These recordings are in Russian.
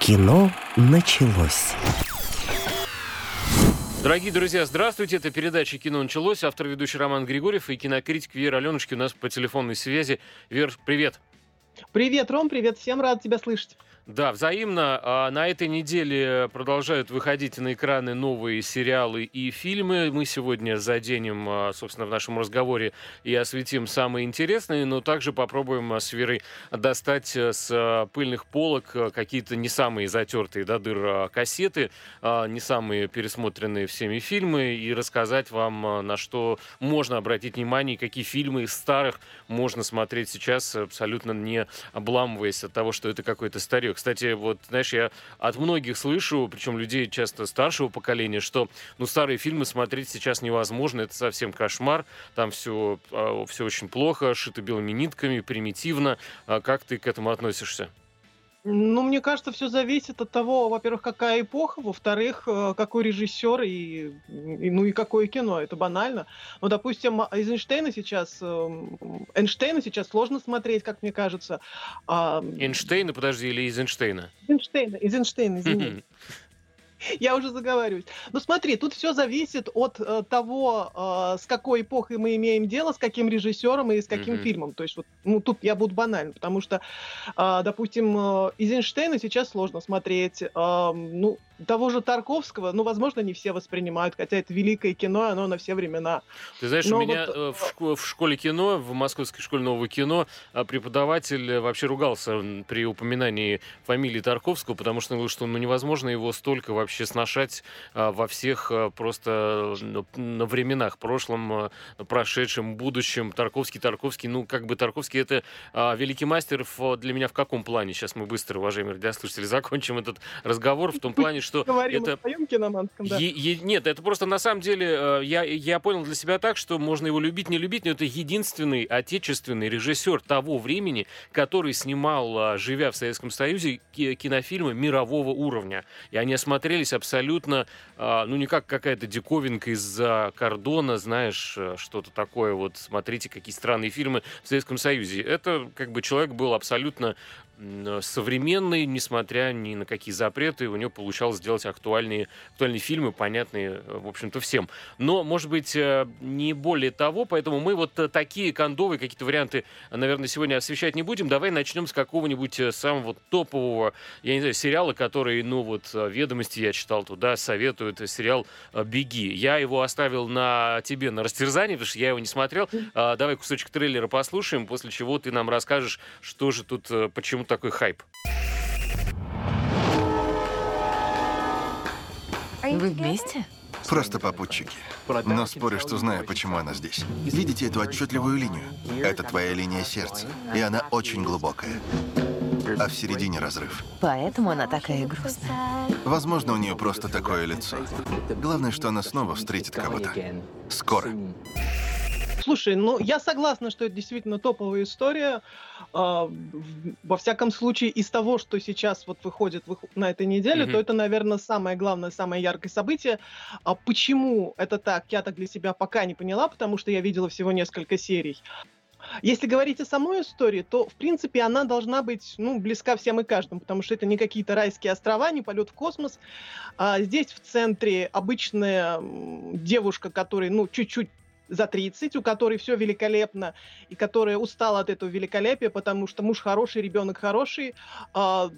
Кино началось. Дорогие друзья, здравствуйте. Это передача «Кино началось». Автор ведущий Роман Григорьев и кинокритик Вера Аленушки у нас по телефонной связи. Вер, привет. Привет, Ром, привет всем, рад тебя слышать. Да, взаимно. А, на этой неделе продолжают выходить на экраны новые сериалы и фильмы. Мы сегодня заденем, а, собственно, в нашем разговоре и осветим самые интересные, но также попробуем с Верой достать с а, пыльных полок какие-то не самые затертые до дыр кассеты, не самые пересмотренные всеми фильмы и рассказать вам, на что можно обратить внимание, какие фильмы из старых можно смотреть сейчас, абсолютно не обламываясь от того, что это какой-то старик. Кстати, вот, знаешь, я от многих слышу, причем людей часто старшего поколения, что, ну, старые фильмы смотреть сейчас невозможно, это совсем кошмар, там все, а, все очень плохо, шито белыми нитками, примитивно. А как ты к этому относишься? Ну, мне кажется, все зависит от того, во-первых, какая эпоха, во-вторых, э, какой режиссер и, и ну и какое кино. Это банально. Ну, допустим, из Эйнштейна сейчас эм, Эйнштейна сейчас сложно смотреть, как мне кажется. Эйнштейна, подожди, или из Эйнштейна? Эйнштейна, из Эйнштейна, извини. Я уже заговариваюсь. Ну смотри, тут все зависит от э, того, э, с какой эпохой мы имеем дело, с каким режиссером и с каким mm-hmm. фильмом. То есть вот, ну тут я буду банально, потому что, э, допустим, э, Эйзенштейна сейчас сложно смотреть. Э, ну того же Тарковского, ну, возможно, не все воспринимают, хотя это великое кино, оно на все времена. Ты знаешь, Но у меня вот... Э, в, школе, в школе кино, в Московской школе нового кино, а, преподаватель вообще ругался при упоминании фамилии Тарковского, потому что он говорил, что ну, невозможно его столько вообще сношать а, во всех а, просто на временах, прошлом, прошедшем, будущем. Тарковский, Тарковский, ну, как бы Тарковский это великий мастер для меня в каком плане? Сейчас мы быстро, уважаемые радиослушатели, закончим этот разговор в том плане, что Говорим это... о киноманском, да. Е- е- нет, это просто на самом деле, э, я, я понял для себя так, что можно его любить, не любить, но это единственный отечественный режиссер того времени, который снимал, э, живя в Советском Союзе, кинофильмы мирового уровня. И они осмотрелись абсолютно, э, ну, не как какая-то диковинка из-за кордона, знаешь, что-то такое, вот, смотрите, какие странные фильмы в Советском Союзе. Это, как бы, человек был абсолютно современный, несмотря ни на какие запреты, у него получалось сделать актуальные, актуальные фильмы, понятные, в общем-то, всем. Но, может быть, э, не более того, поэтому мы вот э, такие кондовые какие-то варианты, наверное, сегодня освещать не будем. Давай начнем с какого-нибудь э, самого топового, я не знаю, сериала, который, ну вот, ведомости я читал туда, советуют, сериал «Беги». Я его оставил на тебе на растерзание, потому что я его не смотрел. А, давай кусочек трейлера послушаем, после чего ты нам расскажешь, что же тут, почему такой хайп? Вы вместе? Просто попутчики. Но спорю, что знаю, почему она здесь. Видите эту отчетливую линию? Это твоя линия сердца. И она очень глубокая. А в середине разрыв. Поэтому она такая грустная. Возможно, у нее просто такое лицо. Главное, что она снова встретит кого-то. Скоро. Слушай, ну я согласна, что это действительно топовая история. Э, во всяком случае, из того, что сейчас вот выходит на этой неделе, mm-hmm. то это, наверное, самое главное, самое яркое событие. А почему это так, я так для себя пока не поняла, потому что я видела всего несколько серий. Если говорить о самой истории, то, в принципе, она должна быть, ну, близка всем и каждому, потому что это не какие-то райские острова, не полет в космос. А здесь в центре обычная девушка, которая, ну, чуть-чуть за 30, у которой все великолепно, и которая устала от этого великолепия, потому что муж хороший, ребенок хороший, э,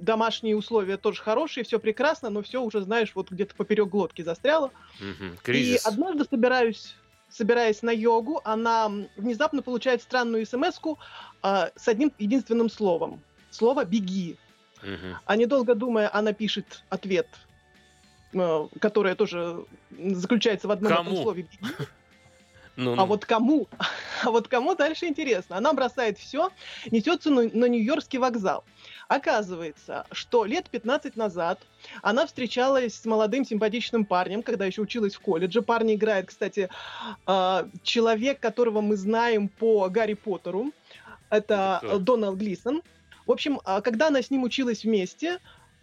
домашние условия тоже хорошие, все прекрасно, но все уже, знаешь, вот где-то поперек глотки застряло. Угу, и однажды собираюсь собираясь на йогу, она внезапно получает странную смс э, с одним единственным словом. Слово «беги». Угу. А недолго думая, она пишет ответ, э, которое тоже заключается в одном Кому? этом слове «беги». Ну, а ну. вот кому? А вот кому дальше интересно? Она бросает все, несется на, на Нью-Йоркский вокзал. Оказывается, что лет 15 назад она встречалась с молодым симпатичным парнем, когда еще училась в колледже. Парень играет, кстати, э, человек, которого мы знаем по Гарри Поттеру. Это Доналд Глисон. В общем, а, когда она с ним училась вместе,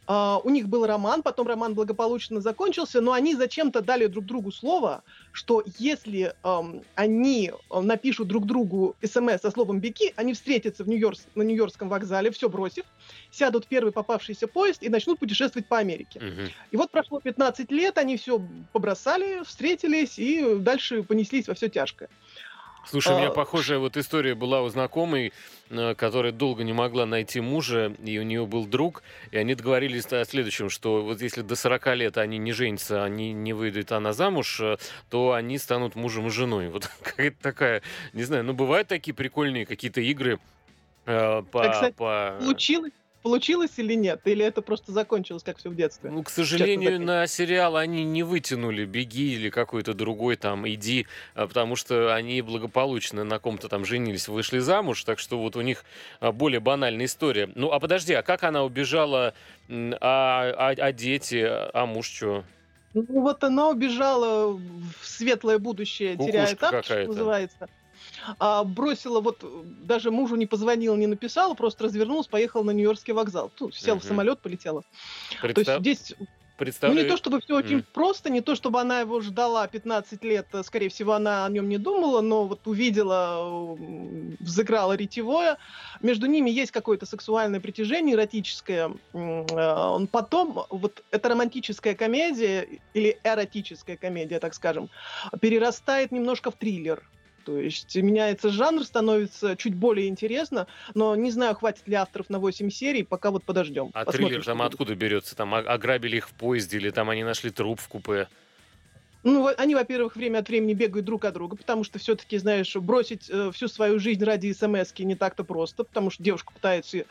Uh, у них был роман, потом роман благополучно закончился, но они зачем-то дали друг другу слово, что если um, они напишут друг другу смс со словом «беги», они встретятся в Нью-Йорк, на Нью-Йоркском вокзале, все бросив, сядут в первый попавшийся поезд и начнут путешествовать по Америке. Uh-huh. И вот прошло 15 лет, они все побросали, встретились и дальше понеслись во все тяжкое. Слушай, у меня а, похожая вот история была у знакомой, э, которая долго не могла найти мужа, и у нее был друг, и они договорились о следующем, что вот если до 40 лет они не женятся, они не выйдут она замуж, э, то они станут мужем и женой. Вот какая-то такая, не знаю, ну бывают такие прикольные какие-то игры, э, по, так, кстати, по... Получилось, получилось или нет? Или это просто закончилось, как все в детстве? Ну, к сожалению, на сериал они не вытянули «Беги» или какой-то другой там «Иди», а, потому что они благополучно на ком-то там женились, вышли замуж, так что вот у них а, более банальная история. Ну, а подожди, а как она убежала, а, а, а дети, а муж что? Ну, вот она убежала в светлое будущее, Кукушка теряя этап, что называется а, бросила, вот даже мужу не позвонила, не написала, просто развернулась, поехала на Нью-Йоркский вокзал. Тут села угу. в самолет, полетела. Представ... То есть здесь Представляю... Ну, не то чтобы все очень mm. просто, не то чтобы она его ждала 15 лет, э, скорее всего, она о нем не думала, но вот увидела, взыграла ретевое. Между ними есть какое-то сексуальное притяжение, эротическое. Э, он потом, вот эта романтическая комедия, или эротическая комедия, так скажем, перерастает немножко в триллер. То есть меняется жанр, становится чуть более интересно, но не знаю, хватит ли авторов на 8 серий, пока вот подождем. А триллер там откуда берется? Там ограбили их в поезде или там они нашли труп в купе? Ну, они, во-первых, время от времени бегают друг от друга, потому что все-таки, знаешь, бросить э, всю свою жизнь ради смс не так-то просто, потому что девушка пытается э,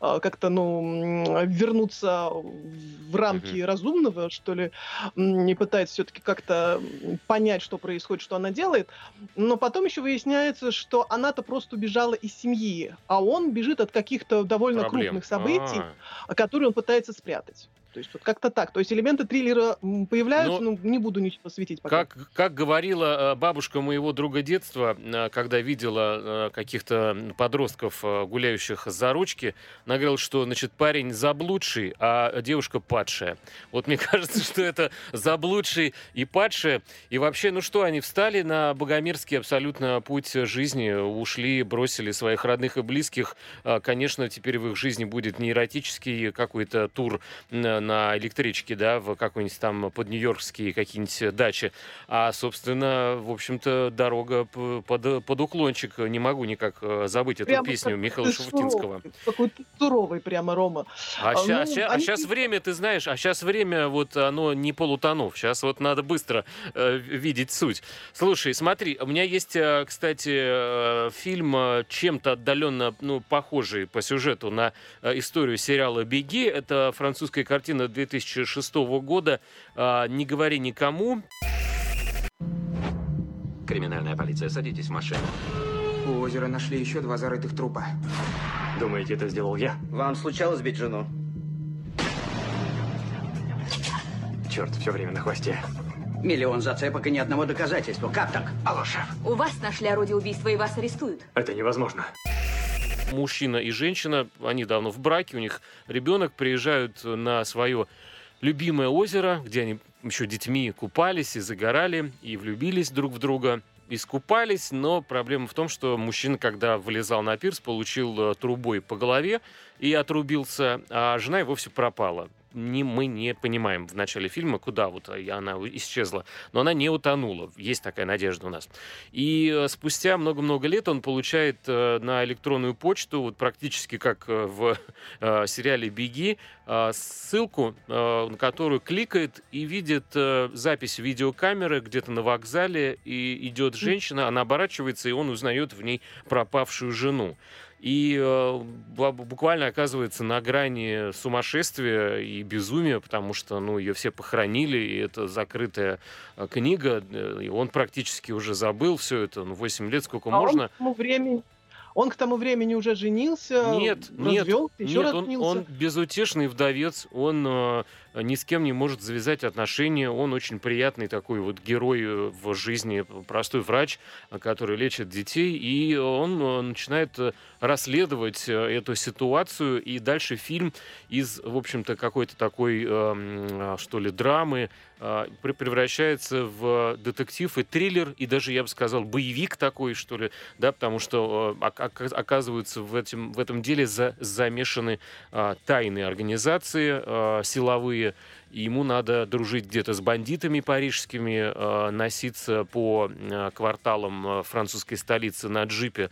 как-то, ну, вернуться в рамки mm-hmm. разумного, что ли, не пытается все-таки как-то понять, что происходит, что она делает. Но потом еще выясняется, что она-то просто убежала из семьи, а он бежит от каких-то довольно Проблем. крупных событий, А-а-а. которые он пытается спрятать. То есть вот как-то так. То есть элементы триллера появляются, но, но не буду ничего светить пока. Как, как говорила э, бабушка моего друга детства, э, когда видела э, каких-то подростков, гуляющих за ручки, она говорила, что, значит, парень заблудший, а девушка падшая. Вот мне кажется, что это заблудший и падшая. И вообще, ну что, они встали на богомерзкий абсолютно путь жизни, ушли, бросили своих родных и близких. Конечно, теперь в их жизни будет не эротический какой-то тур на электричке, да, в какой-нибудь там под Нью-Йоркские какие-нибудь дачи. А, собственно, в общем-то, дорога под, под уклончик. Не могу никак э, забыть эту прямо песню Михаила Шафутинского. Какой-то суровый прямо, Рома. А, а, ну, ща, они... а сейчас время, ты знаешь, а сейчас время, вот оно не полутонов. Сейчас вот надо быстро э, видеть суть. Слушай, смотри, у меня есть, э, кстати, э, фильм чем-то отдаленно, ну, похожий по сюжету на историю сериала «Беги». Это французская картина картина 2006 года а, «Не говори никому». Криминальная полиция, садитесь в машину. У озера нашли еще два зарытых трупа. Думаете, это сделал я? Вам случалось бить жену? Черт, все время на хвосте. Миллион зацепок и ни одного доказательства. Как так? Алло, шеф. У вас нашли орудие убийства и вас арестуют. Это невозможно мужчина и женщина, они давно в браке, у них ребенок, приезжают на свое любимое озеро, где они еще детьми купались и загорали, и влюбились друг в друга искупались, но проблема в том, что мужчина, когда вылезал на пирс, получил э, трубой по голове и отрубился, а жена и вовсе пропала не, мы не понимаем в начале фильма, куда вот она исчезла. Но она не утонула. Есть такая надежда у нас. И э, спустя много-много лет он получает э, на электронную почту, вот практически как э, в сериале «Беги», ссылку, на которую кликает и видит запись видеокамеры где-то на вокзале, и идет женщина, она оборачивается, и он узнает в ней пропавшую жену и э, буквально оказывается на грани сумасшествия и безумия, потому что ну, ее все похоронили, и это закрытая э, книга, э, и он практически уже забыл все это, ну, 8 лет, сколько а можно. Он к тому времени, он к тому времени уже женился, нет, развел, нет, еще нет, он, он безутешный вдовец, он э, ни с кем не может завязать отношения. Он очень приятный такой вот герой в жизни, простой врач, который лечит детей, и он начинает расследовать эту ситуацию, и дальше фильм из, в общем-то, какой-то такой, эм, что ли, драмы превращается в детектив и триллер, и даже, я бы сказал, боевик такой, что ли, да, потому что оказываются в, этом в этом деле за, замешаны а, тайные организации а, силовые, и ему надо дружить где-то с бандитами парижскими, а, носиться по а, кварталам а, французской столицы на джипе,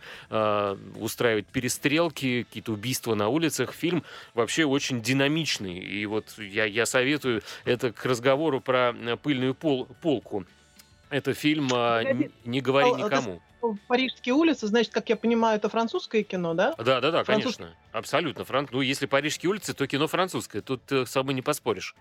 устраивать перестрелки, какие-то убийства на улицах. Фильм вообще очень динамичный, и вот я, я советую это к разговору про пыльную пол, полку. Это фильм «Не говори никому» парижские улицы, значит, как я понимаю, это французское кино, да? Да, да, да, Француз... конечно. Абсолютно. Фран... Ну, если парижские улицы, то кино французское. Тут ты с собой не поспоришь.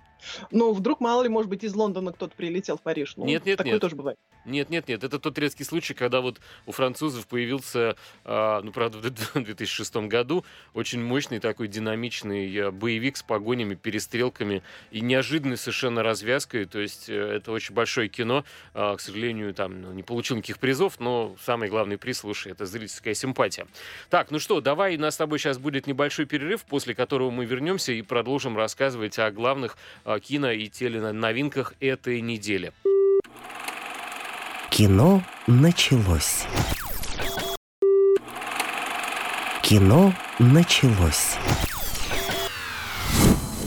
Ну, вдруг, мало ли, может быть, из Лондона кто-то прилетел в Париж. Ну, нет, нет, такое нет. тоже бывает. Нет, нет, нет. Это тот редкий случай, когда вот у французов появился, э, ну, правда, в 2006 году очень мощный такой динамичный э, боевик с погонями, перестрелками и неожиданной совершенно развязкой. То есть э, это очень большое кино. Э, к сожалению, там ну, не получил никаких призов, но самый главный приз, слушай, это зрительская симпатия. Так, ну что, давай, у нас с тобой сейчас будет небольшой перерыв, после которого мы вернемся и продолжим рассказывать о главных э, кино и теленовинках этой недели. Кино началось. Кино началось.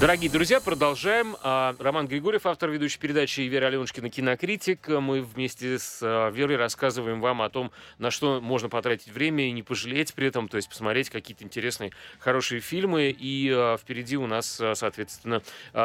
Дорогие друзья, продолжаем. А, Роман Григорьев, автор ведущей передачи, и Вера Аленушкина, кинокритик. Мы вместе с а, Верой рассказываем вам о том, на что можно потратить время и не пожалеть при этом, то есть посмотреть какие-то интересные, хорошие фильмы. И а, впереди у нас, соответственно,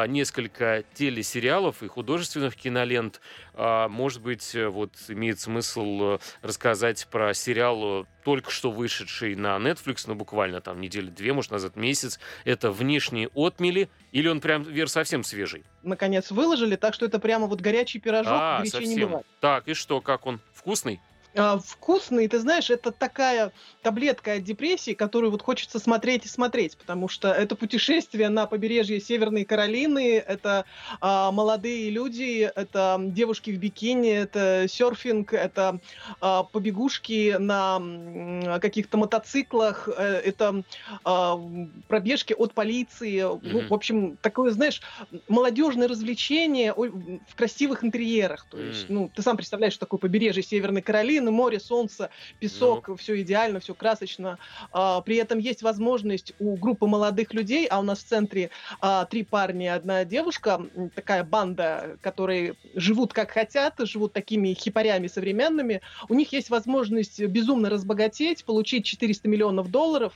несколько телесериалов и художественных кинолент. Может быть, вот имеет смысл рассказать про сериал только что вышедший на Netflix, ну буквально там недели две, может назад месяц, это «Внешние отмели», или он прям, Вер, совсем свежий? Наконец выложили, так что это прямо вот горячий пирожок, а, горячее совсем. не бывает. Так, и что, как он? Вкусный? А, вкусный, ты знаешь, это такая таблетка от депрессии, которую вот хочется смотреть и смотреть, потому что это путешествие на побережье Северной Каролины, это а, молодые люди, это девушки в бикини, это серфинг, это а, побегушки на каких-то мотоциклах, э, это а, пробежки от полиции, mm-hmm. ну, в общем, такое, знаешь, молодежное развлечение в красивых интерьерах, то есть, mm-hmm. ну, ты сам представляешь, что такое побережье Северной Каролины, картины, море, солнце, песок, ну. все идеально, все красочно. А, при этом есть возможность у группы молодых людей, а у нас в центре а, три парня и одна девушка, такая банда, которые живут как хотят, живут такими хипарями современными, у них есть возможность безумно разбогатеть, получить 400 миллионов долларов,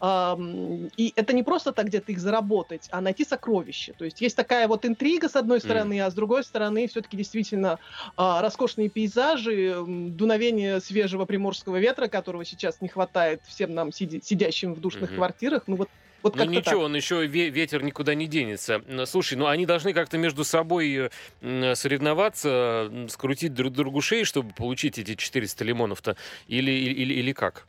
а, и это не просто так где-то их заработать, а найти сокровища. То есть есть такая вот интрига с одной стороны, mm. а с другой стороны все-таки действительно а, роскошные пейзажи, дуновение дуновение свежего приморского ветра, которого сейчас не хватает всем нам, сиди, сидящим в душных угу. квартирах. Ну вот вот ну ничего, так. он еще ветер никуда не денется. Слушай, ну они должны как-то между собой соревноваться, скрутить друг другу шеи, чтобы получить эти 400 лимонов-то, или, или, или как?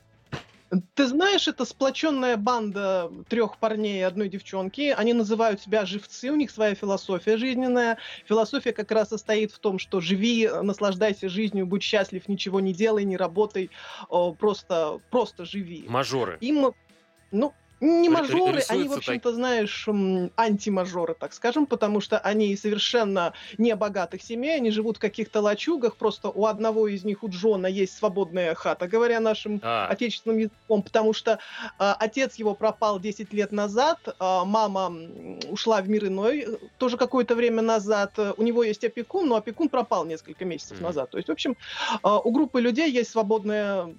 Ты знаешь, это сплоченная банда трех парней и одной девчонки. Они называют себя живцы, у них своя философия жизненная. Философия как раз состоит в том, что живи, наслаждайся жизнью, будь счастлив, ничего не делай, не работай, просто, просто живи. Мажоры. Им, ну, не мажоры, они, в общем-то, знаешь, антимажоры, так скажем, потому что они совершенно не богатых семей, они живут в каких-то лачугах, просто у одного из них, у Джона, есть свободная хата, говоря нашим а. отечественным языком, потому что э, отец его пропал 10 лет назад, э, мама ушла в мир иной тоже какое-то время назад, у него есть опекун, но опекун пропал несколько месяцев mm. назад. То есть, в общем, э, у группы людей есть свободная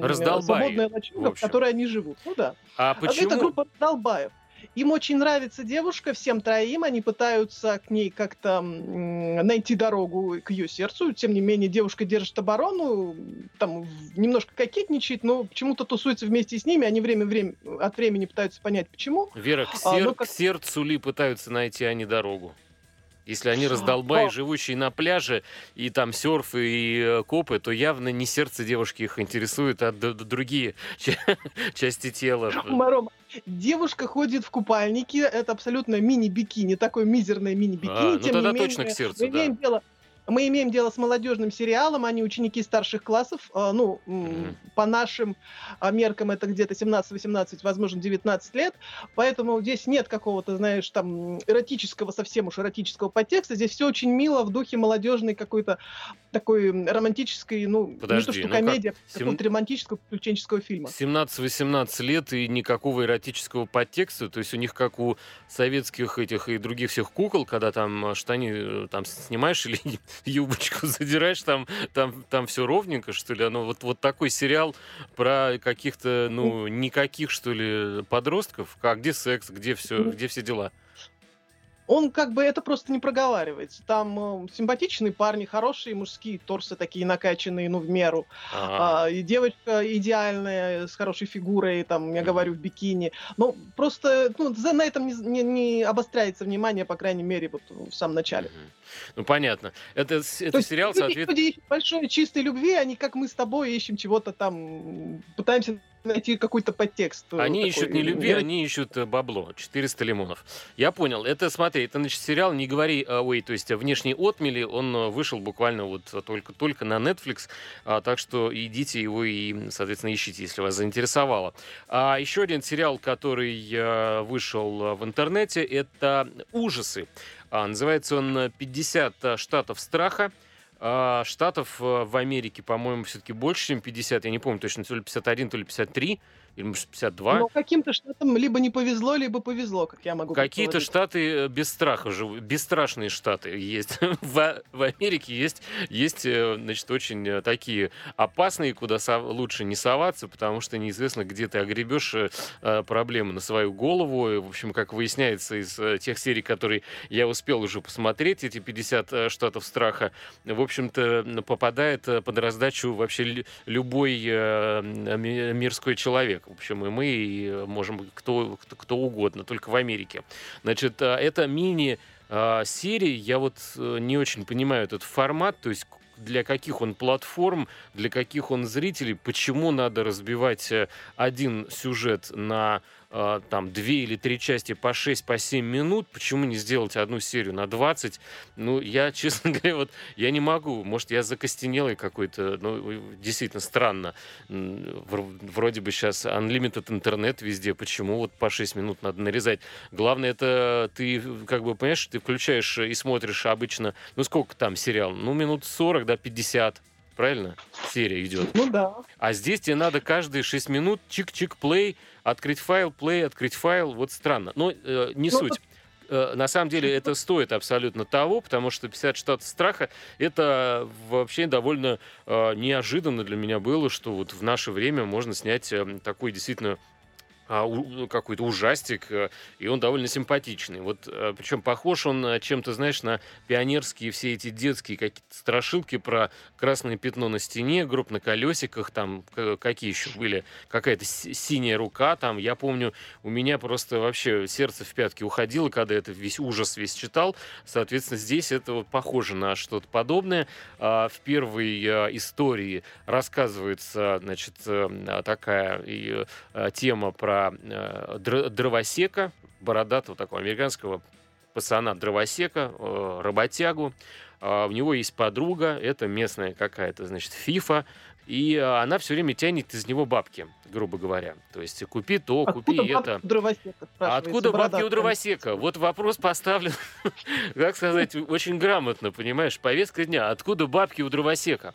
Раздолбай, свободная лачуга, в, которой они живут. Ну да. А почему? Это группа раздолбаев. Им очень нравится девушка, всем троим, они пытаются к ней как-то найти дорогу к ее сердцу. Тем не менее, девушка держит оборону, там немножко кокетничает, но почему-то тусуется вместе с ними, они время, время от времени пытаются понять, почему. Вера, к, а, сер... а, как... к сердцу ли пытаются найти они дорогу? Если они раздолбаи, живущие на пляже, и там серф, и э, копы, то явно не сердце девушки их интересует, а другие части тела. Рома, девушка ходит в купальнике, это абсолютно мини-бикини, такое мизерное мини-бикини. А, ну тогда менее, точно к сердцу, да. дело мы имеем дело с молодежным сериалом, они ученики старших классов, э, ну, mm-hmm. по нашим э, меркам это где-то 17-18, возможно, 19 лет, поэтому здесь нет какого-то, знаешь, там, эротического, совсем уж эротического подтекста, здесь все очень мило в духе молодежной какой-то такой романтической, ну, Подожди, не то что ну комедия, как? Сем... какого-то романтического приключенческого фильма. 17-18 лет и никакого эротического подтекста, то есть у них как у советских этих и других всех кукол, когда там штани э, там снимаешь или юбочку задираешь, там, там, там все ровненько, что ли? Оно вот, вот такой сериал про каких-то, ну, никаких, что ли, подростков. Как, где секс, где все, где все дела? Он как бы это просто не проговаривается. Там э, симпатичные парни, хорошие мужские торсы такие накачанные, ну, в меру. Ага. А, и девочка идеальная, с хорошей фигурой, там, я говорю, в бикини. Ну, просто ну, на этом не, не, не обостряется внимание, по крайней мере, вот в самом начале. Ну, понятно. Это, это сериал, соответственно... Люди ищут большой чистой любви, они, как мы с тобой, ищем чего-то там, пытаемся найти какой-то подтекст. Э, они такой, ищут не любви, они ищут э, бабло. 400 лимонов. Я понял. Это, смотри, это, значит, сериал «Не говори ой», то есть «Внешний отмели», он вышел буквально вот только, только на Netflix, а, так что идите его и, соответственно, ищите, если вас заинтересовало. А еще один сериал, который вышел в интернете, это «Ужасы». А, называется он «50 штатов страха». А, штатов э, в Америке, по-моему, все-таки больше, чем 50. Я не помню точно, то ли 51, то ли 53 или может 52. Но каким-то штатам либо не повезло, либо повезло, как я могу Какие-то штаты э, без страха живут, бесстрашные штаты есть. в, в Америке есть, есть, э, значит, очень э, такие опасные, куда сов, лучше не соваться, потому что неизвестно, где ты огребешь проблемы на свою голову. И, в общем, как выясняется из тех серий, которые я успел уже посмотреть, эти 50 штатов страха, в общем-то, попадает под раздачу вообще любой мирской человек. В общем, и мы можем кто, кто, кто угодно, только в Америке. Значит, а, это мини а, я вот э, не очень понимаю этот формат, то есть для каких он платформ, для каких он зрителей, почему надо разбивать э, один сюжет на э, там две или три части по 6, по 7 минут, почему не сделать одну серию на 20? Ну, я, честно говоря, вот я не могу. Может, я закостенелый какой-то, ну, действительно странно. Вроде бы сейчас unlimited интернет везде, почему вот по 6 минут надо нарезать? Главное, это ты, как бы, понимаешь, ты включаешь и смотришь обычно, ну, сколько там сериал? Ну, минут 40, да, 50 правильно? Серия идет. Ну да. А здесь тебе надо каждые 6 минут чик-чик-плей, открыть файл, плей, открыть файл. Вот странно. Но э, не ну, суть. Э, на самом деле это стоит абсолютно того, потому что 50 штатов страха это вообще довольно э, неожиданно для меня было, что вот в наше время можно снять э, такой действительно ну, какой-то ужастик, э, и он довольно симпатичный. Вот, э, причем похож он э, чем-то, знаешь, на пионерские все эти детские какие-то страшилки про красное пятно на стене, гроб на колесиках, там какие еще были, какая-то синяя рука, там, я помню, у меня просто вообще сердце в пятки уходило, когда это весь ужас весь читал, соответственно, здесь это вот похоже на что-то подобное. А, в первой истории рассказывается, значит, такая тема про э, дровосека, бородатого такого американского пацана дровосека, э, работягу. Э, у него есть подруга, это местная какая-то, значит, фифа, и э, она все время тянет из него бабки, грубо говоря. То есть купи то, купи откуда это. Дровосека, а откуда бабки у дровосека? Вот вопрос поставлен, как сказать, очень грамотно, понимаешь, повестка дня. Откуда бабки у дровосека?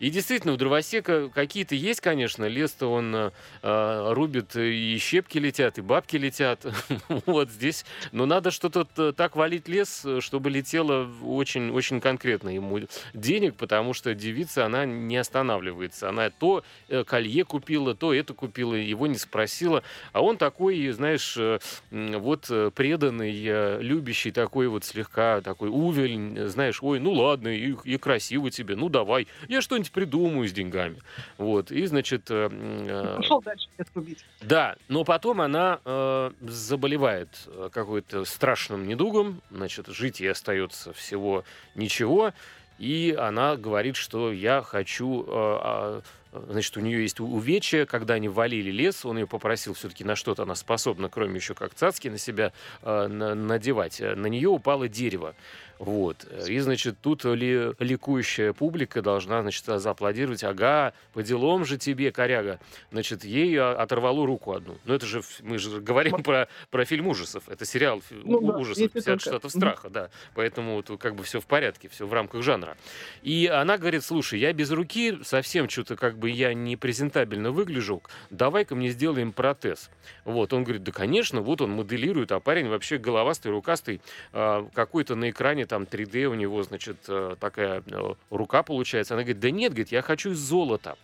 И действительно, у дровосека какие-то есть, конечно. Лес-то он э, э рубит, и щепки летят, и бабки летят. вот здесь. Но надо что-то так валить лес, чтобы летело очень, очень конкретно ему денег, потому что девица, она не останавливается. Она то э, колье купила, то это купила, его не спросила. А он такой, знаешь, э, вот э, преданный, э, любящий такой вот слегка такой увель, знаешь, ой, ну ладно, и, и красиво тебе, ну давай, я что-нибудь придумаю с деньгами. Вот, и, значит... Э Пошел дальше убить. Да, но потом она э, заболевает какой-то страшным недугом, значит, жить ей остается всего ничего, и она говорит, что я хочу э, значит, у нее есть увечья, когда они валили лес, он ее попросил все-таки на что-то она способна, кроме еще как цацки на себя э, надевать. На нее упало дерево. Вот. И, значит, тут ли, ликующая публика должна, значит, зааплодировать. Ага, по делам же тебе, коряга. Значит, ей а, оторвало руку одну. Ну, это же, мы же говорим про, про фильм ужасов. Это сериал ну, да, ужасов 50 штатов страха, да. Поэтому тут как бы все в порядке, все в рамках жанра. И она говорит, слушай, я без руки совсем что-то как бы я не презентабельно выгляжу. Давай-ка мне сделаем протез. Вот, он говорит, да, конечно, вот он моделирует, а парень вообще головастый, рукастый, а, какой-то на экране экране, там 3D у него, значит, э, такая э, рука получается. Она говорит, да нет, говорит, я хочу из золота.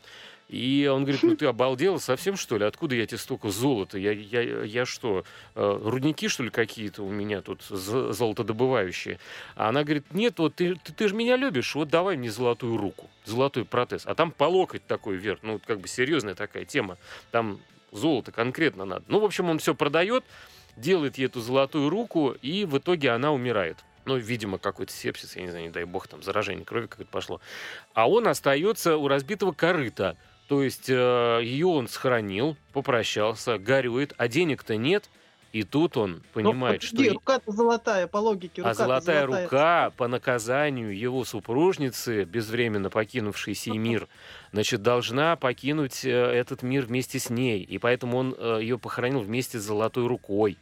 И он говорит, ну ты обалдел совсем, что ли? Откуда я тебе столько золота? Я, я, я что, э, рудники, что ли, какие-то у меня тут золотодобывающие? А она говорит, нет, вот ты, ты, ты же меня любишь, вот давай мне золотую руку, золотой протез. А там по локоть такой вверх, ну как бы серьезная такая тема. Там золото конкретно надо. Ну, в общем, он все продает, делает ей эту золотую руку, и в итоге она умирает ну, видимо, какой-то сепсис, я не знаю, не дай бог, там, заражение крови какое-то пошло. А он остается у разбитого корыта. То есть э, ее он сохранил, попрощался, горюет, а денег-то нет. И тут он понимает, подожди, что... рука-то золотая, по логике. а золотая, золотая рука по наказанию его супружницы, безвременно покинувшей сей мир, значит, должна покинуть э, этот мир вместе с ней. И поэтому он э, ее похоронил вместе с золотой рукой.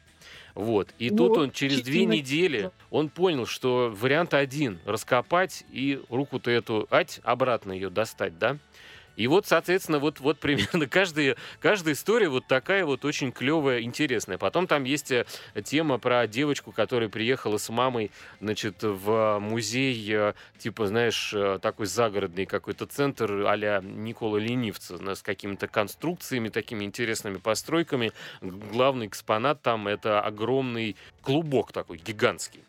Вот. И ну, тут он через две недели, он понял, что вариант один — раскопать и руку-то эту, ать, обратно ее достать, да? И вот, соответственно, вот, вот примерно каждая, каждая история вот такая вот очень клевая, интересная. Потом там есть э, тема про девочку, которая приехала с мамой, значит, в музей, э, типа, знаешь, э, такой загородный какой-то центр а-ля Никола Ленивца с какими-то конструкциями, такими интересными постройками. Главный экспонат там — это огромный клубок такой, гигантский.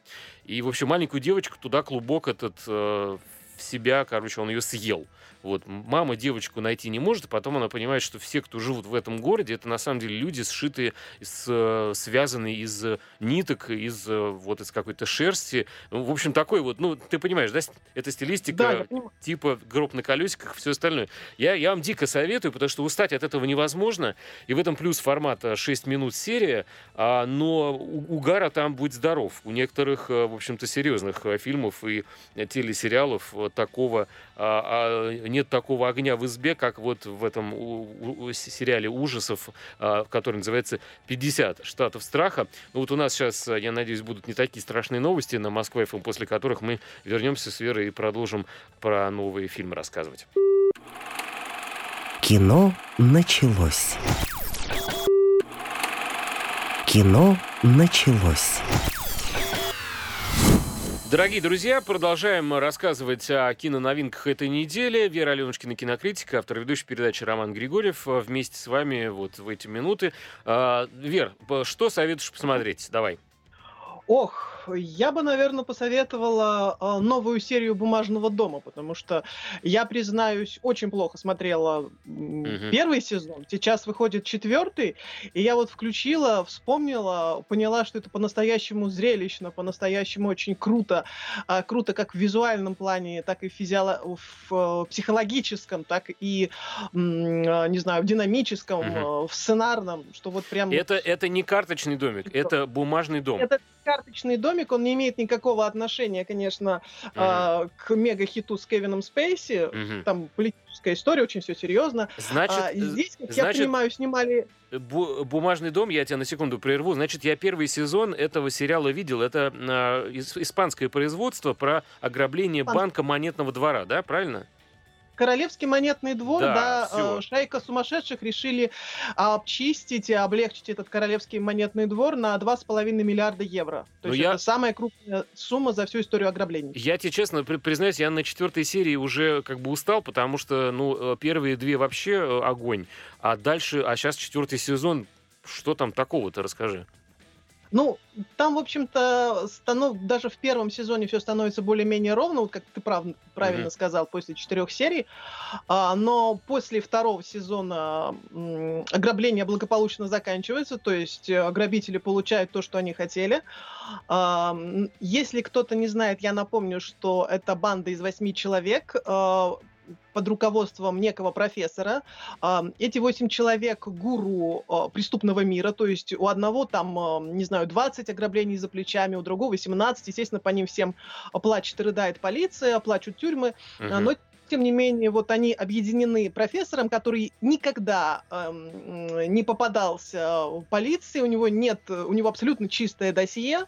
И, в общем, маленькую девочку туда клубок этот э, в себя, короче, он ее съел. Вот. Мама девочку найти не может, а потом она понимает, что все, кто живут в этом городе, это на самом деле люди, сшитые, с, э, связанные из ниток, из э, вот из какой-то шерсти. Ну, в общем, такой вот, ну, ты понимаешь, да, это стилистика да, типа гроб на колесиках, все остальное. Я, я вам дико советую, потому что устать от этого невозможно. И в этом плюс формата 6 минут серия, а, но угара там будет здоров. У некоторых, э, в общем-то, серьезных фильмов и телесериалов такого а, а, нет такого огня в избе, как вот в этом сериале ужасов, а, который называется «50 штатов страха». Ну вот у нас сейчас, я надеюсь, будут не такие страшные новости на Москва ФМ, после которых мы вернемся с Верой и продолжим про новые фильмы рассказывать. Кино началось. Кино началось. Дорогие друзья, продолжаем рассказывать о киноновинках этой недели. Вера Аленушкина, кинокритика, автор ведущей передачи Роман Григорьев. Вместе с вами вот в эти минуты. А, Вер, что советуешь посмотреть? Давай. Ох, я бы, наверное, посоветовала э, новую серию «Бумажного дома», потому что, я признаюсь, очень плохо смотрела mm-hmm. первый сезон. Сейчас выходит четвертый, и я вот включила, вспомнила, поняла, что это по-настоящему зрелищно, по-настоящему очень круто. Э, круто как в визуальном плане, так и в, физиоло- в э, психологическом, так и, э, не знаю, в динамическом, э, в сценарном, что вот прям... Это, это не карточный домик, это бумажный дом. Это карточный домик, он не имеет никакого отношения, конечно, uh-huh. э, к мега-хиту с Кевином Спейси. Uh-huh. Там политическая история, очень все серьезно. Значит, а, здесь, как значит, я понимаю, снимали... Бу- бумажный дом, я тебя на секунду прерву. Значит, я первый сезон этого сериала видел. Это э, испанское производство про ограбление Испан... банка монетного двора, да, правильно? Королевский монетный двор, да, да э, шайка сумасшедших решили обчистить и облегчить этот Королевский монетный двор на 2,5 миллиарда евро. То Но ну, есть я... это самая крупная сумма за всю историю ограблений. Я тебе честно признаюсь, я на четвертой серии уже как бы устал, потому что, ну, э, первые две вообще э, огонь, а дальше, а сейчас четвертый сезон, что там такого-то, расскажи. Ну, там, в общем-то, станов... даже в первом сезоне все становится более-менее ровно, вот как ты прав... правильно mm-hmm. сказал, после четырех серий. А, но после второго сезона м, ограбление благополучно заканчивается, то есть э, ограбители получают то, что они хотели. А, если кто-то не знает, я напомню, что это банда из восьми человек. А, под руководством некого профессора. Эти восемь человек гуру преступного мира, то есть у одного там, не знаю, 20 ограблений за плечами, у другого 18, естественно, по ним всем плачет и рыдает полиция, плачут тюрьмы, угу. но тем не менее, вот они объединены профессором, который никогда эм, не попадался в полиции, у него нет, у него абсолютно чистое досье,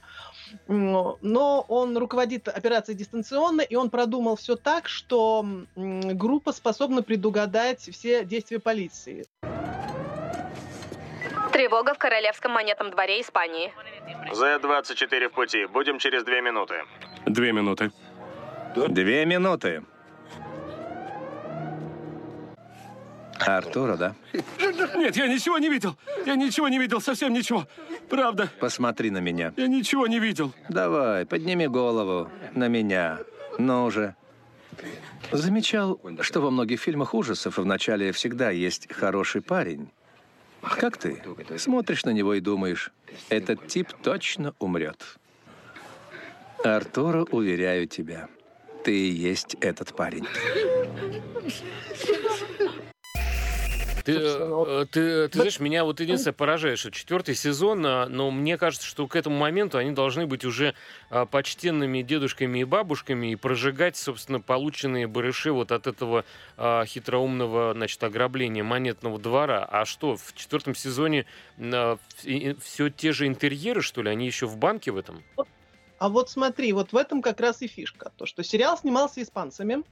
но он руководит операцией дистанционно, и он продумал все так, что группа способна предугадать все действия полиции. Тревога в Королевском монетном дворе Испании. З-24 в пути. Будем через две минуты. Две минуты. Две минуты. Артура, да? Нет, я ничего не видел. Я ничего не видел, совсем ничего. Правда. Посмотри на меня. Я ничего не видел. Давай, подними голову на меня. Ну уже. Замечал, что во многих фильмах ужасов в начале всегда есть хороший парень. Как ты? Смотришь на него и думаешь, этот тип точно умрет. Артура, уверяю тебя, ты и есть этот парень. Ты, э, ты, ты знаешь, меня вот единственное поражает, что четвертый сезон, а, но мне кажется, что к этому моменту они должны быть уже а, почтенными дедушками и бабушками и прожигать, собственно, полученные барыши вот от этого а, хитроумного, значит, ограбления монетного двора. А что, в четвертом сезоне все те же интерьеры, что ли? Они еще в банке в этом? А вот смотри, вот в этом как раз и фишка. То, что сериал снимался испанцами,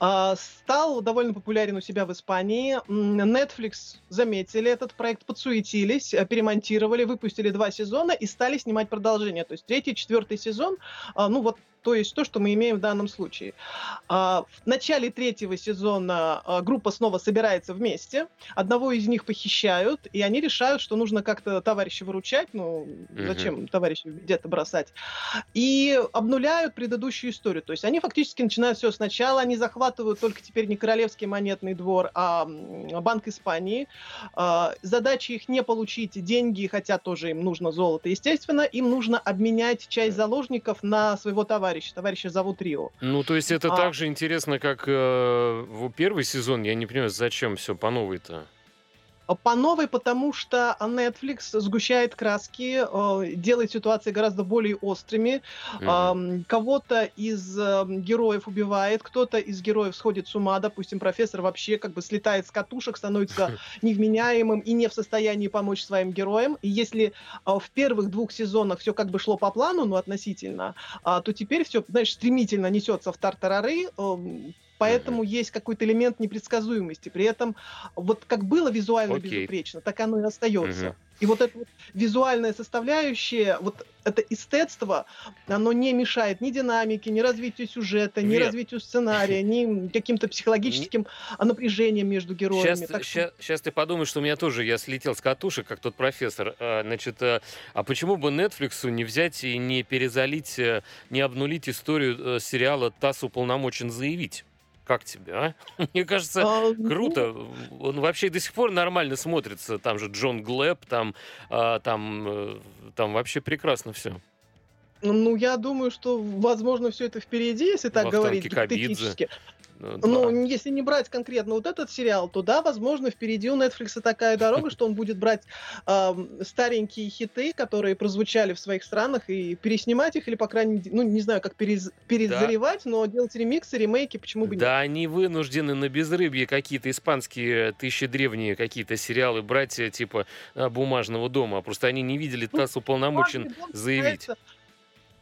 э, стал довольно популярен у себя в Испании. Netflix заметили этот проект, подсуетились, э, перемонтировали, выпустили два сезона и стали снимать продолжение. То есть третий, четвертый сезон, э, ну вот то есть то, что мы имеем в данном случае. А, в начале третьего сезона а, группа снова собирается вместе, одного из них похищают, и они решают, что нужно как-то товарища выручать, ну, зачем товарища где-то бросать, и обнуляют предыдущую историю. То есть они фактически начинают все сначала, они захватывают только теперь не Королевский монетный двор, а Банк Испании. А, задача их не получить деньги, хотя тоже им нужно золото, естественно, им нужно обменять часть заложников на своего товарища товарища. Товарища зовут Рио. Ну, то есть это а... так же интересно, как э, первый сезон. Я не понимаю, зачем все по новой-то? По новой, потому что Netflix сгущает краски, э, делает ситуации гораздо более острыми. Mm-hmm. Кого-то из эм, героев убивает, кто-то из героев сходит с ума, допустим, профессор вообще как бы слетает с катушек, становится невменяемым и не в состоянии помочь своим героям. И если э, в первых двух сезонах все как бы шло по плану, ну, относительно, а, то теперь все, знаешь, стремительно несется в тартарары, Поэтому mm-hmm. есть какой-то элемент непредсказуемости. При этом вот как было визуально okay. безупречно, так оно и остается. Mm-hmm. И вот эта вот визуальная составляющая, вот это эстетство, оно не мешает ни динамике, ни развитию сюжета, ни Вет. развитию сценария, ни каким-то психологическим напряжением между героями. Сейчас, так сейчас, что... сейчас ты подумаешь, что у меня тоже, я слетел с катушек, как тот профессор. А, значит, а, а почему бы Netflix не взять и не перезалить, э, не обнулить историю э, сериала «ТАСС уполномочен заявить»? Как тебе, а? Мне кажется, а, ну круто. Он вообще до сих пор нормально смотрится. Там же Джон Глэб, там, а, там, э, там вообще прекрасно все. Ну, я думаю, что, возможно, все это впереди, если так говорить гипотетически. Ну, ну, да. если не брать конкретно вот этот сериал, то да, возможно, впереди у Netflix такая дорога, что он будет брать э, старенькие хиты, которые прозвучали в своих странах, и переснимать их, или, по крайней мере, ну, не знаю, как перез, перезаливать, да. но делать ремиксы, ремейки, почему бы нет. Да, они вынуждены на безрыбье какие-то испанские тысячи древние какие-то сериалы брать, э, типа э, «Бумажного дома», просто они не видели ну, ТАСС уполномочен заявить.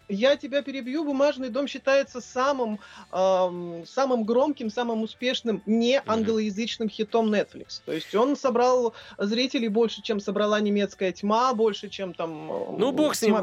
Я тебя перебью. Бумажный дом считается самым, эм, самым громким, самым успешным не англоязычным хитом Netflix. То есть он собрал зрителей больше, чем собрала немецкая тьма, больше, чем там. Ну, бог с ним,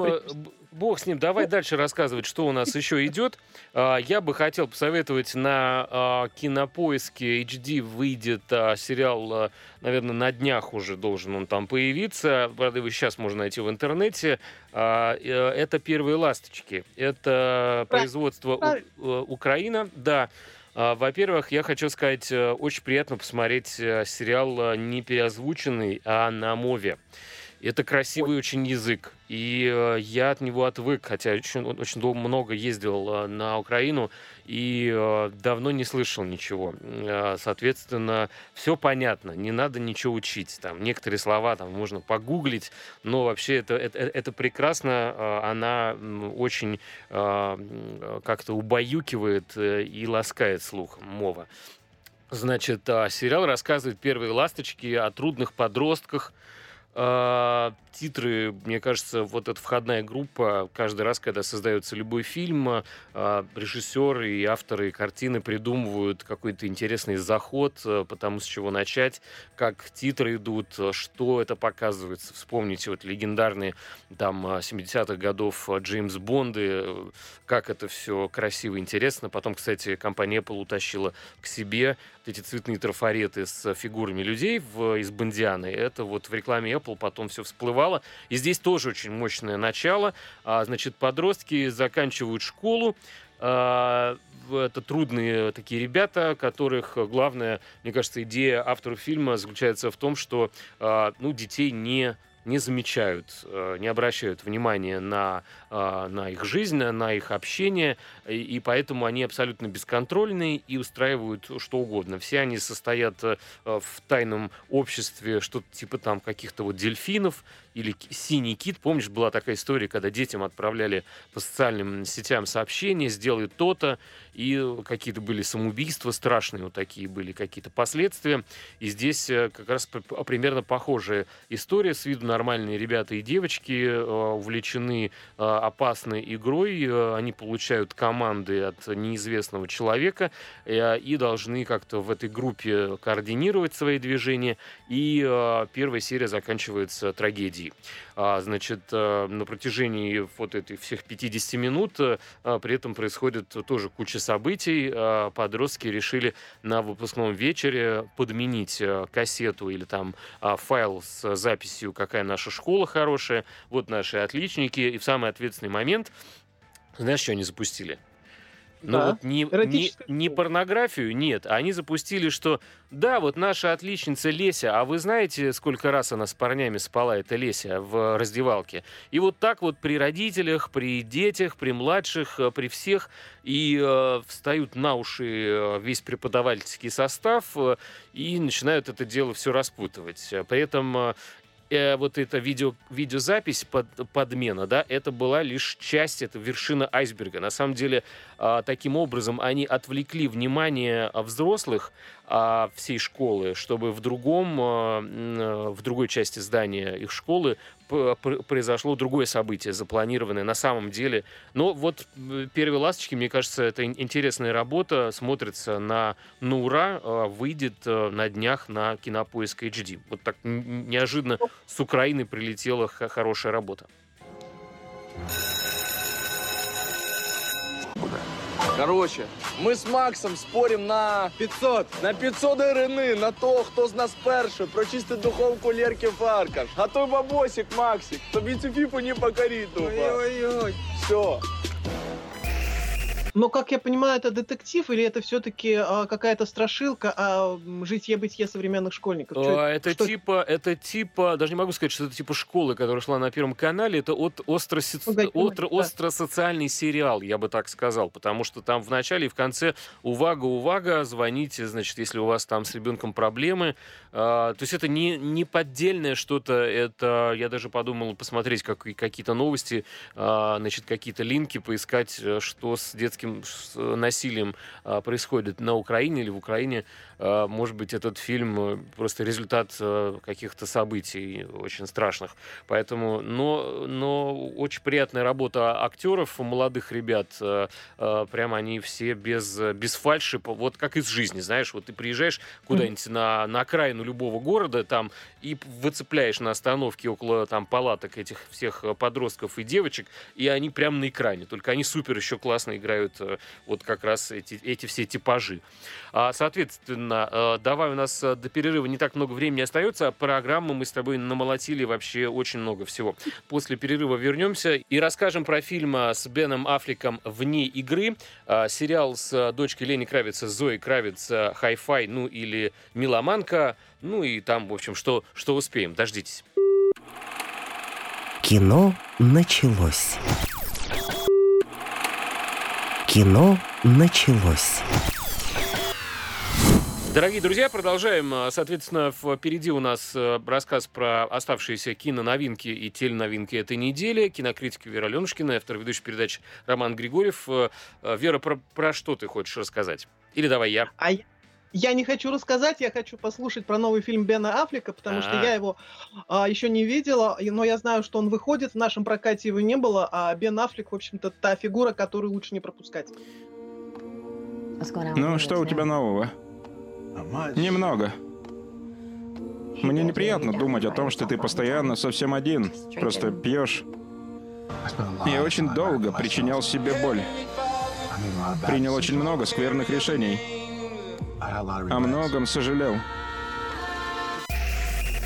бог с ним. Давай дальше рассказывать, что у нас еще идет. А, я бы хотел посоветовать на а, кинопоиске HD выйдет а, сериал, наверное, на днях уже должен он там появиться. Правда, его сейчас можно найти в интернете. Э, это первые ласточки. Это производство э, Украина. Да. Во-первых, я хочу сказать, э, очень приятно посмотреть сериал не переозвученный, а на мове. Это красивый очень язык, и э, я от него отвык, хотя очень, очень долго, много ездил э, на Украину и э, давно не слышал ничего. Э, соответственно, все понятно, не надо ничего учить. Там некоторые слова там можно погуглить, но вообще это, это, это прекрасно, э, она очень э, как-то убаюкивает э, и ласкает слух мова. Значит, э, сериал рассказывает первые ласточки о трудных подростках, а, титры, мне кажется, вот эта входная группа, каждый раз, когда создается любой фильм, а, режиссеры и авторы картины придумывают какой-то интересный заход, а, потому с чего начать, как титры идут, что это показывается. Вспомните вот легендарные там 70-х годов Джеймс Бонды, как это все красиво, интересно. Потом, кстати, компания Apple утащила к себе эти цветные трафареты с фигурами людей в, из Бондианы. Это вот в рекламе Apple потом все всплывало. И здесь тоже очень мощное начало. А, значит, подростки заканчивают школу, а, это трудные такие ребята, которых главная, мне кажется, идея автору фильма заключается в том, что а, ну, детей не не замечают, э, не обращают внимания на, э, на их жизнь, на их общение, и поэтому они абсолютно бесконтрольные и устраивают что угодно. Все они состоят э, в тайном обществе, что-то типа там каких-то вот дельфинов, или «Синий кит». Помнишь, была такая история, когда детям отправляли по социальным сетям сообщения, сделай то-то, и какие-то были самоубийства страшные, вот такие были какие-то последствия. И здесь э, как раз примерно похожая история. С виду нормальные ребята и девочки э, увлечены э, опасной игрой, они получают команды от неизвестного человека и должны как-то в этой группе координировать свои движения. И первая серия заканчивается трагедией. А, значит, э, на протяжении вот этих всех 50 минут э, при этом происходит тоже куча событий. А, подростки решили на выпускном вечере подменить э, кассету или там файл с записью «Какая наша школа хорошая», вот наши отличники. И в самый ответственный момент, знаешь, что они запустили? Ну да. вот не, не, не порнографию, нет. Они запустили, что да, вот наша отличница Леся, а вы знаете, сколько раз она с парнями спала, эта Леся, в раздевалке? И вот так вот при родителях, при детях, при младших, э, при всех и э, встают на уши э, весь преподавательский состав э, и начинают это дело все распутывать. При этом э, вот эта видео, видеозапись под, подмена, да, это была лишь часть, это вершина айсберга. На самом деле, э, таким образом они отвлекли внимание взрослых э, всей школы, чтобы в другом, э, в другой части здания их школы произошло другое событие, запланированное на самом деле. Но вот «Первые ласточки», мне кажется, это интересная работа, смотрится на, на ура, а, выйдет э, на днях на Кинопоиск HD. Вот так неожиданно с Украины прилетела хорошая работа. Короче, мы с Максом спорим на 500. На 500 РНИ, на то, хто з нас перший прочистить духовку Лерки Фаркаш. А той бабосик, Максик, тобі цю фіпу не покорить, Ой-ой-ой. Все. Но, как я понимаю, это детектив или это все-таки а, какая-то страшилка о житье-бытие современных школьников? Что, а, это что типа, это типа, даже не могу сказать, что это типа школы, которая шла на Первом канале, это от остро, ну, остро, да. остро-социальный сериал, я бы так сказал, потому что там в начале и в конце увага, увага, звоните, значит, если у вас там с ребенком проблемы. А, то есть это не, не поддельное что-то, это, я даже подумал посмотреть как, какие-то новости, а, значит, какие-то линки, поискать, э, что с детским детским э, насилием а, происходит на Украине или в Украине, а, может быть, этот фильм э, просто результат э, каких-то событий очень страшных. Поэтому, но, но очень приятная работа актеров, молодых ребят, прямо они все без, без фальши, вот как из жизни, знаешь, вот ты приезжаешь куда-нибудь на, на окраину любого города там и выцепляешь на остановке около там палаток этих всех подростков и девочек, и они прямо на экране, только они супер еще классно играют играют э, вот как раз эти, эти все типажи. А, соответственно, э, давай у нас э, до перерыва не так много времени остается, а программу мы с тобой намолотили вообще очень много всего. После перерыва вернемся и расскажем про фильм с Беном Аффлеком «Вне игры», а, сериал с дочкой Лени Кравица, Зои Кравиц «Хай-фай», ну или «Миломанка», ну и там, в общем, что, что успеем. Дождитесь. Кино началось. Кино началось. Дорогие друзья, продолжаем. Соответственно, впереди у нас э, рассказ про оставшиеся киноновинки и теленовинки этой недели. Кинокритика Вера Ленушкина, автор ведущей передачи Роман Григорьев. Э, э, Вера, про, про что ты хочешь рассказать? Или давай я? А я не хочу рассказать, я хочу послушать про новый фильм Бена Аффлека, потому А-а-а. что я его а, еще не видела, но я знаю, что он выходит, в нашем прокате его не было, а Бен Аффлек, в общем-то, та фигура, которую лучше не пропускать. Ну, что у тебя нового? Немного. Мне неприятно думать о том, что ты постоянно совсем один, просто пьешь. Я очень долго причинял себе боль. Принял очень много скверных решений. О многом сожалел.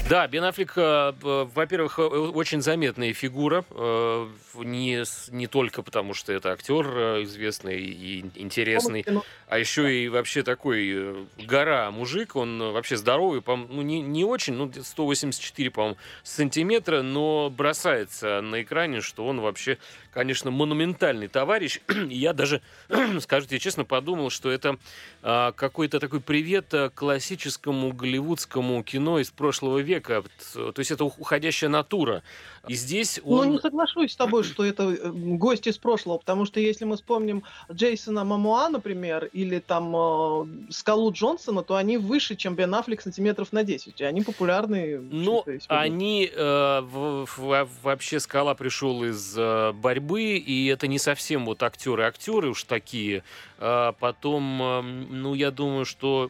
Да, Бен Аффлек, э, во-первых, э, очень заметная фигура, э, не, не только потому, что это актер известный и интересный, а еще и вообще такой гора мужик, он вообще здоровый, ну не, не очень, ну 184, по-моему, сантиметра, но бросается на экране, что он вообще, конечно, монументальный товарищ. Я даже, скажу тебе честно, подумал, что это а, какой-то такой привет классическому голливудскому кино из прошлого века, человека, то есть это уходящая натура. И здесь ну, он... Ну, не соглашусь с тобой, что это э, гость из прошлого, потому что если мы вспомним Джейсона Мамуа, например, или там э, Скалу Джонсона, то они выше, чем Бен Аффлек сантиметров на 10, и они популярны. Ну, они э, в, в, вообще Скала пришел из э, борьбы, и это не совсем вот актеры-актеры уж такие. А потом, э, ну, я думаю, что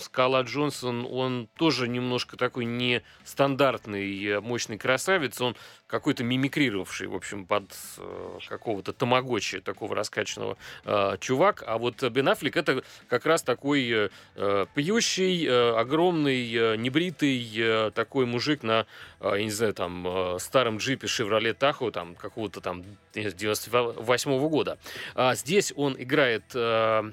Скала Джонсон, он тоже немножко такой нестандартный э, мощный красавец, он какой-то мимикрировавший, в общем, под э, какого-то тамагочи, такого раскачанного э, чувак. А вот Бен Аффлек это как раз такой э, пьющий, э, огромный, э, небритый э, такой мужик на, э, я не знаю, там, э, старом джипе Chevrolet Tahoe, там, какого-то там 98 -го года. А здесь он играет, э,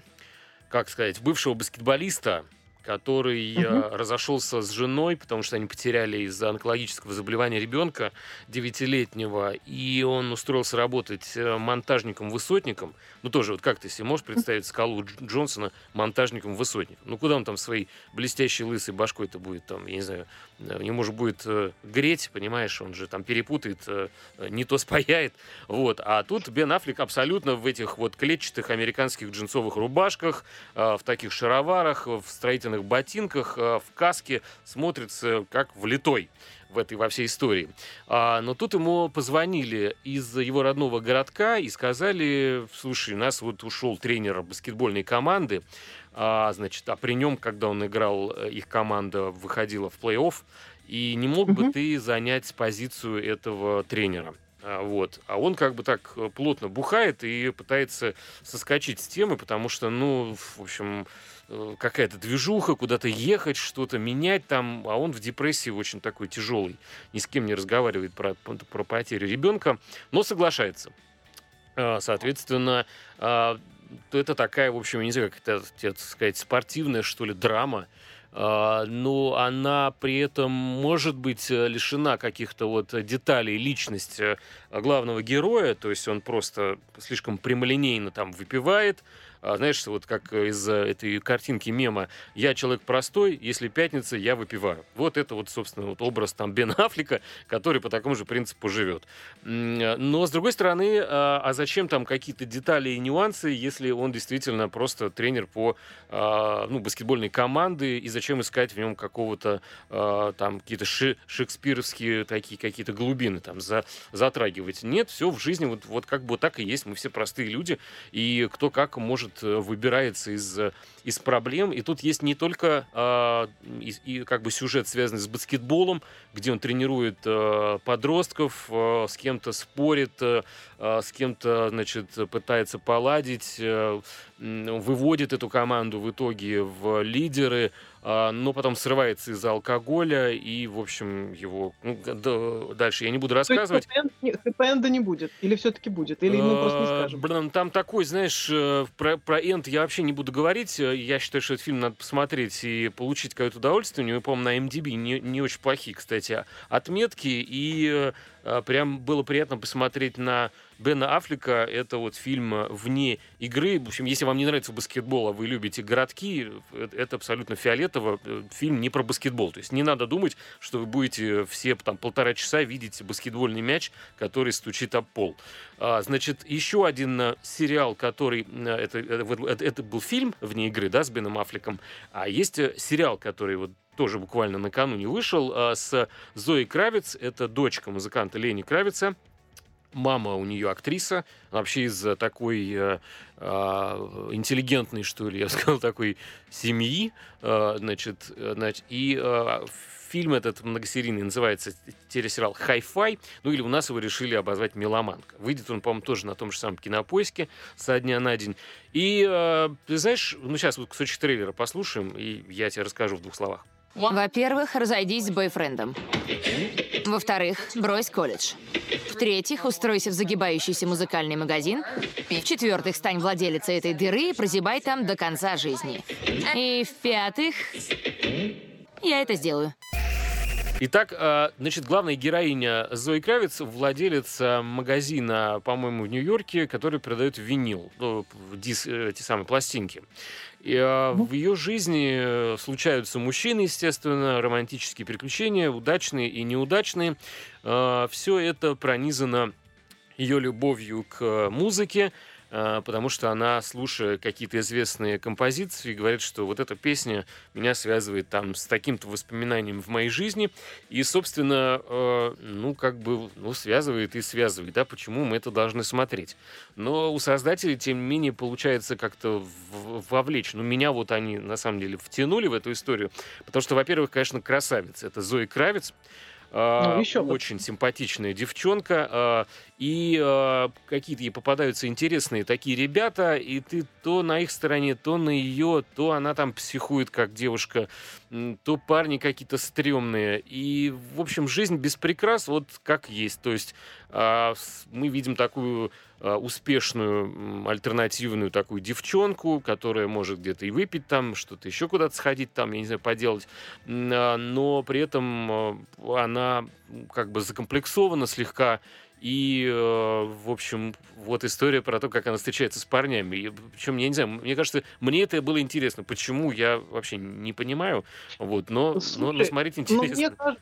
как сказать, бывшего баскетболиста, который угу. разошелся с женой, потому что они потеряли из-за онкологического заболевания ребенка девятилетнего, и он устроился работать э, монтажником-высотником. Ну, тоже, вот как ты себе можешь представить скалу Джонсона монтажником-высотником? Ну, куда он там своей блестящей лысой башкой-то будет, там, я не знаю, э, ему же будет э, греть, понимаешь, он же там перепутает, э, не то спаяет, вот. А тут Бен Аффлек абсолютно в этих вот клетчатых американских джинсовых рубашках, в таких шароварах, в строительных ботинках, в каске смотрится как влитой в этой во всей истории. А, но тут ему позвонили из его родного городка и сказали, слушай, у нас вот ушел тренер баскетбольной команды, а, значит, а при нем, когда он играл, э, их команда выходила в плей-офф, и не мог бы ты занять позицию этого тренера? А, вот. А он как бы так э, плотно бухает и пытается соскочить с темы, потому что, ну, в общем, какая-то движуха, куда-то ехать, что-то менять там, а он в депрессии очень такой тяжелый, ни с кем не разговаривает про, про потерю ребенка, но соглашается. А, соответственно, а, это такая, в общем, не знаю, как это, так сказать, спортивная, что ли, драма, а, но она при этом может быть э, лишена каких-то вот деталей личности главного героя, то есть он просто слишком прямолинейно там выпивает, знаешь, вот как из этой картинки мема «Я человек простой, если пятница, я выпиваю». Вот это вот, собственно, вот образ там Бен Аффлека, который по такому же принципу живет. Но, с другой стороны, а, а зачем там какие-то детали и нюансы, если он действительно просто тренер по а, ну, баскетбольной команды, и зачем искать в нем какого-то там какие-то ши шекспировские такие какие-то глубины там за, затрагивать? Нет, все в жизни вот, вот как бы так и есть. Мы все простые люди, и кто как может может, э, выбирается из, э, из проблем. И тут есть не только э, и, и как бы сюжет, связанный с баскетболом, где он тренирует э, подростков, э, с кем-то спорит, э, с кем-то, значит, пытается поладить, э, выводит эту команду в итоге в лидеры, а, но потом срывается из-за алкоголя, и, в общем, его... Ну, дальше я не буду рассказывать. Хэппи-энда не будет? Или все-таки будет? Или мы просто не а, скажем? Блин, там такой, знаешь, э, про, про энд я вообще не буду говорить. Я считаю, что этот фильм надо посмотреть и получить какое-то удовольствие. У него, по-моему, на MDB не, не очень плохие, кстати, отметки. И а, прям было приятно посмотреть на Бена Аффлека. Это вот фильм э, «Вне игры». В общем, если вам не нравится баскетбол, а вы любите городки, э, это абсолютно фиолетово. Э, фильм не про баскетбол. То есть не надо думать, что вы будете все там полтора часа видеть баскетбольный мяч, который стучит об пол. А, значит, еще один сериал, который... Это, это, это был фильм «Вне игры», да, с Беном Аффлеком. А есть сериал, который вот тоже буквально накануне вышел, с Зоей Кравец. Это дочка музыканта Лени Кравица мама у нее актриса, вообще из такой э, э, интеллигентной, что ли, я сказал, такой семьи, э, значит, э, значит, и э, фильм этот многосерийный называется телесериал «Хай-фай», ну или у нас его решили обозвать «Меломанка». Выйдет он, по-моему, тоже на том же самом кинопоиске со дня на день. И, э, ты знаешь, ну сейчас вот кусочек трейлера послушаем, и я тебе расскажу в двух словах. Во-первых, разойдись с бойфрендом. Во-вторых, брось колледж. В-третьих, устройся в загибающийся музыкальный магазин. В-четвертых, стань владелицей этой дыры и прозябай там до конца жизни. И в-пятых, я это сделаю. Итак, а, значит, главная героиня Зои Кравец, владелец магазина, по-моему, в Нью-Йорке, который продает винил, ну, дис, эти самые пластинки. И, а, в ее жизни случаются мужчины, естественно, романтические приключения, удачные и неудачные. Все это пронизано ее любовью к музыке, потому что она, слушая какие-то известные композиции, говорит, что вот эта песня меня связывает там с таким-то воспоминанием в моей жизни, и, собственно, э, ну, как бы, ну, связывает и связывает, да, почему мы это должны смотреть. Но у создателей, тем не менее, получается как-то вовлечь. Ну, меня вот они, на самом деле, втянули в эту историю, потому что, во-первых, конечно, красавец, это Зои Кравец, ну, еще очень бы. симпатичная девчонка, а, и а, какие-то ей попадаются интересные такие ребята, и ты то на их стороне, то на ее, то она там психует как девушка, то парни какие-то стрёмные. И, в общем, жизнь без прикрас вот как есть. То есть а, мы видим такую успешную альтернативную такую девчонку, которая может где-то и выпить там, что-то еще куда-то сходить там, я не знаю, поделать, но при этом она она как бы закомплексована слегка, и, э, в общем, вот история про то, как она встречается с парнями. И, причем, я не знаю, мне кажется, мне это было интересно. Почему, я вообще не понимаю. Вот, но, Слушай, но, но смотреть интересно. Ну, мне кажется,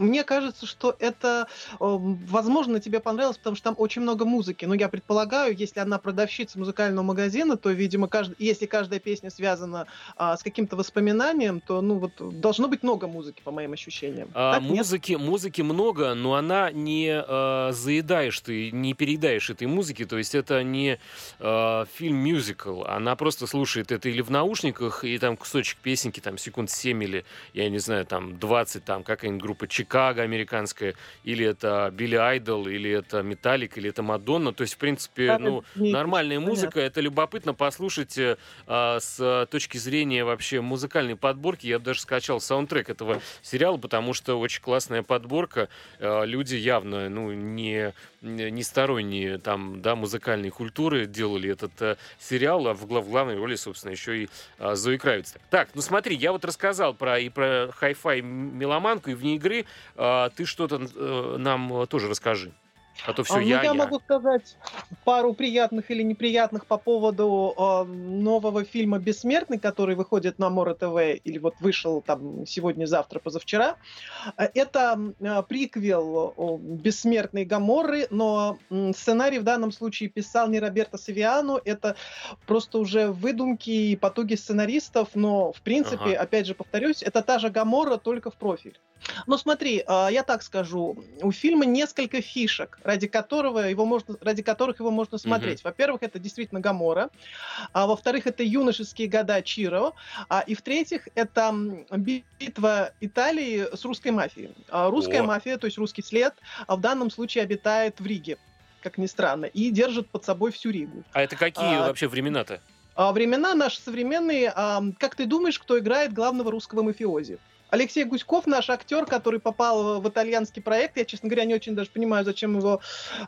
мне кажется, что это, возможно, тебе понравилось, потому что там очень много музыки. Но я предполагаю, если она продавщица музыкального магазина, то, видимо, кажд... если каждая песня связана а, с каким-то воспоминанием, то, ну, вот, должно быть много музыки, по моим ощущениям. А, так, музыки, нет? музыки много, но она не а, заедаешь ты, не переедаешь этой музыки. То есть это не а, фильм-мюзикл. Она просто слушает это или в наушниках, и там кусочек песенки, там, секунд 7 или, я не знаю, там, 20, там, какая-нибудь группа Чикаго американская, или это Билли Айдол, или это Металлик, или это Мадонна. То есть, в принципе, ну, нормальная музыка. Это любопытно послушать э, а, с точки зрения вообще музыкальной подборки. Я даже скачал саундтрек этого сериала, потому что очень классная подборка. Э, люди явно, ну, не не сторонние там, да, музыкальной культуры делали этот э, сериал, а в, глав, в главной роли, собственно, еще и э, Зои Кравиц. Так, ну смотри, я вот рассказал про и про хай-фай меломанку, и вне игры. Э, ты что-то э, нам тоже расскажи. А то все а, я, ну, я, я могу сказать пару приятных или неприятных по поводу э, нового фильма «Бессмертный», который выходит на Море ТВ, или вот вышел там сегодня-завтра, позавчера. Это э, приквел э, «Бессмертной Гаморры», но э, сценарий в данном случае писал не Роберто Савиано, это просто уже выдумки и потуги сценаристов, но, в принципе, ага. опять же повторюсь, это та же Гаморра, только в профиль. Но смотри, э, я так скажу, у фильма несколько фишек ради которого его можно, ради которых его можно смотреть. Mm-hmm. Во-первых, это действительно Гамора, а во-вторых, это юношеские года Чиро, а, и в-третьих, это битва Италии с русской мафией. А, русская О. мафия, то есть русский след, а в данном случае обитает в Риге как ни странно, и держит под собой всю Ригу. А это какие а, вообще времена-то? А, времена наши современные. А, как ты думаешь, кто играет главного русского мафиози? Алексей Гуськов, наш актер, который попал в итальянский проект. Я, честно говоря, не очень даже понимаю, зачем его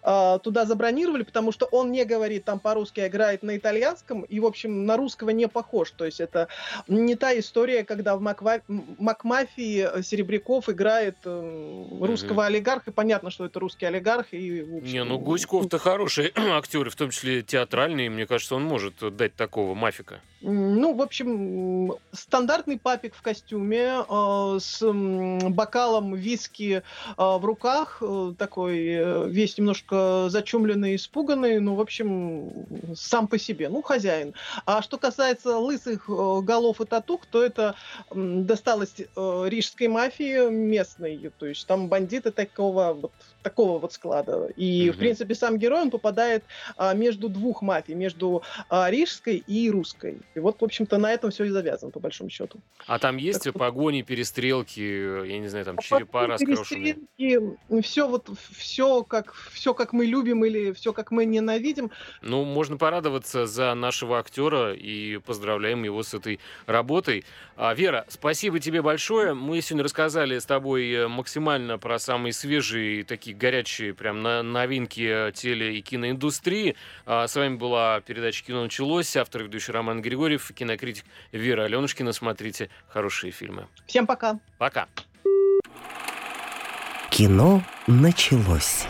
э, туда забронировали, потому что он не говорит там по-русски, а играет на итальянском, и, в общем, на русского не похож. То есть это не та история, когда в Маква... Макмафии Серебряков играет э, русского mm-hmm. олигарха. Понятно, что это русский олигарх. И, общем... Не, ну Гуськов-то хороший актер, в том числе театральный. Мне кажется, он может дать такого мафика. Ну, в общем, стандартный папик в костюме, э, с бокалом виски э, в руках, э, такой э, весь немножко зачумленный, испуганный, ну, в общем, сам по себе, ну, хозяин. А что касается лысых э, голов и татух, то это э, досталось э, рижской мафии местной, то есть там бандиты такого вот такого вот склада. И, mm-hmm. в принципе, сам герой, он попадает а, между двух мафий, между а, рижской и русской. И вот, в общем-то, на этом все и завязано, по большому счету. А там есть так, погони, перестрелки, я не знаю, там черепа раскрошенные? Все вот, все как, все как мы любим или все как мы ненавидим. Ну, можно порадоваться за нашего актера и поздравляем его с этой работой. А, Вера, спасибо тебе большое. Мы сегодня рассказали с тобой э, максимально про самые свежие, такие горячие прям на новинки теле- и киноиндустрии. А, с вами была передача «Кино началось». Автор ведущий Роман Григорьев, кинокритик Вера Аленушкина. Смотрите хорошие фильмы. Всем пока. Пока. Кино началось.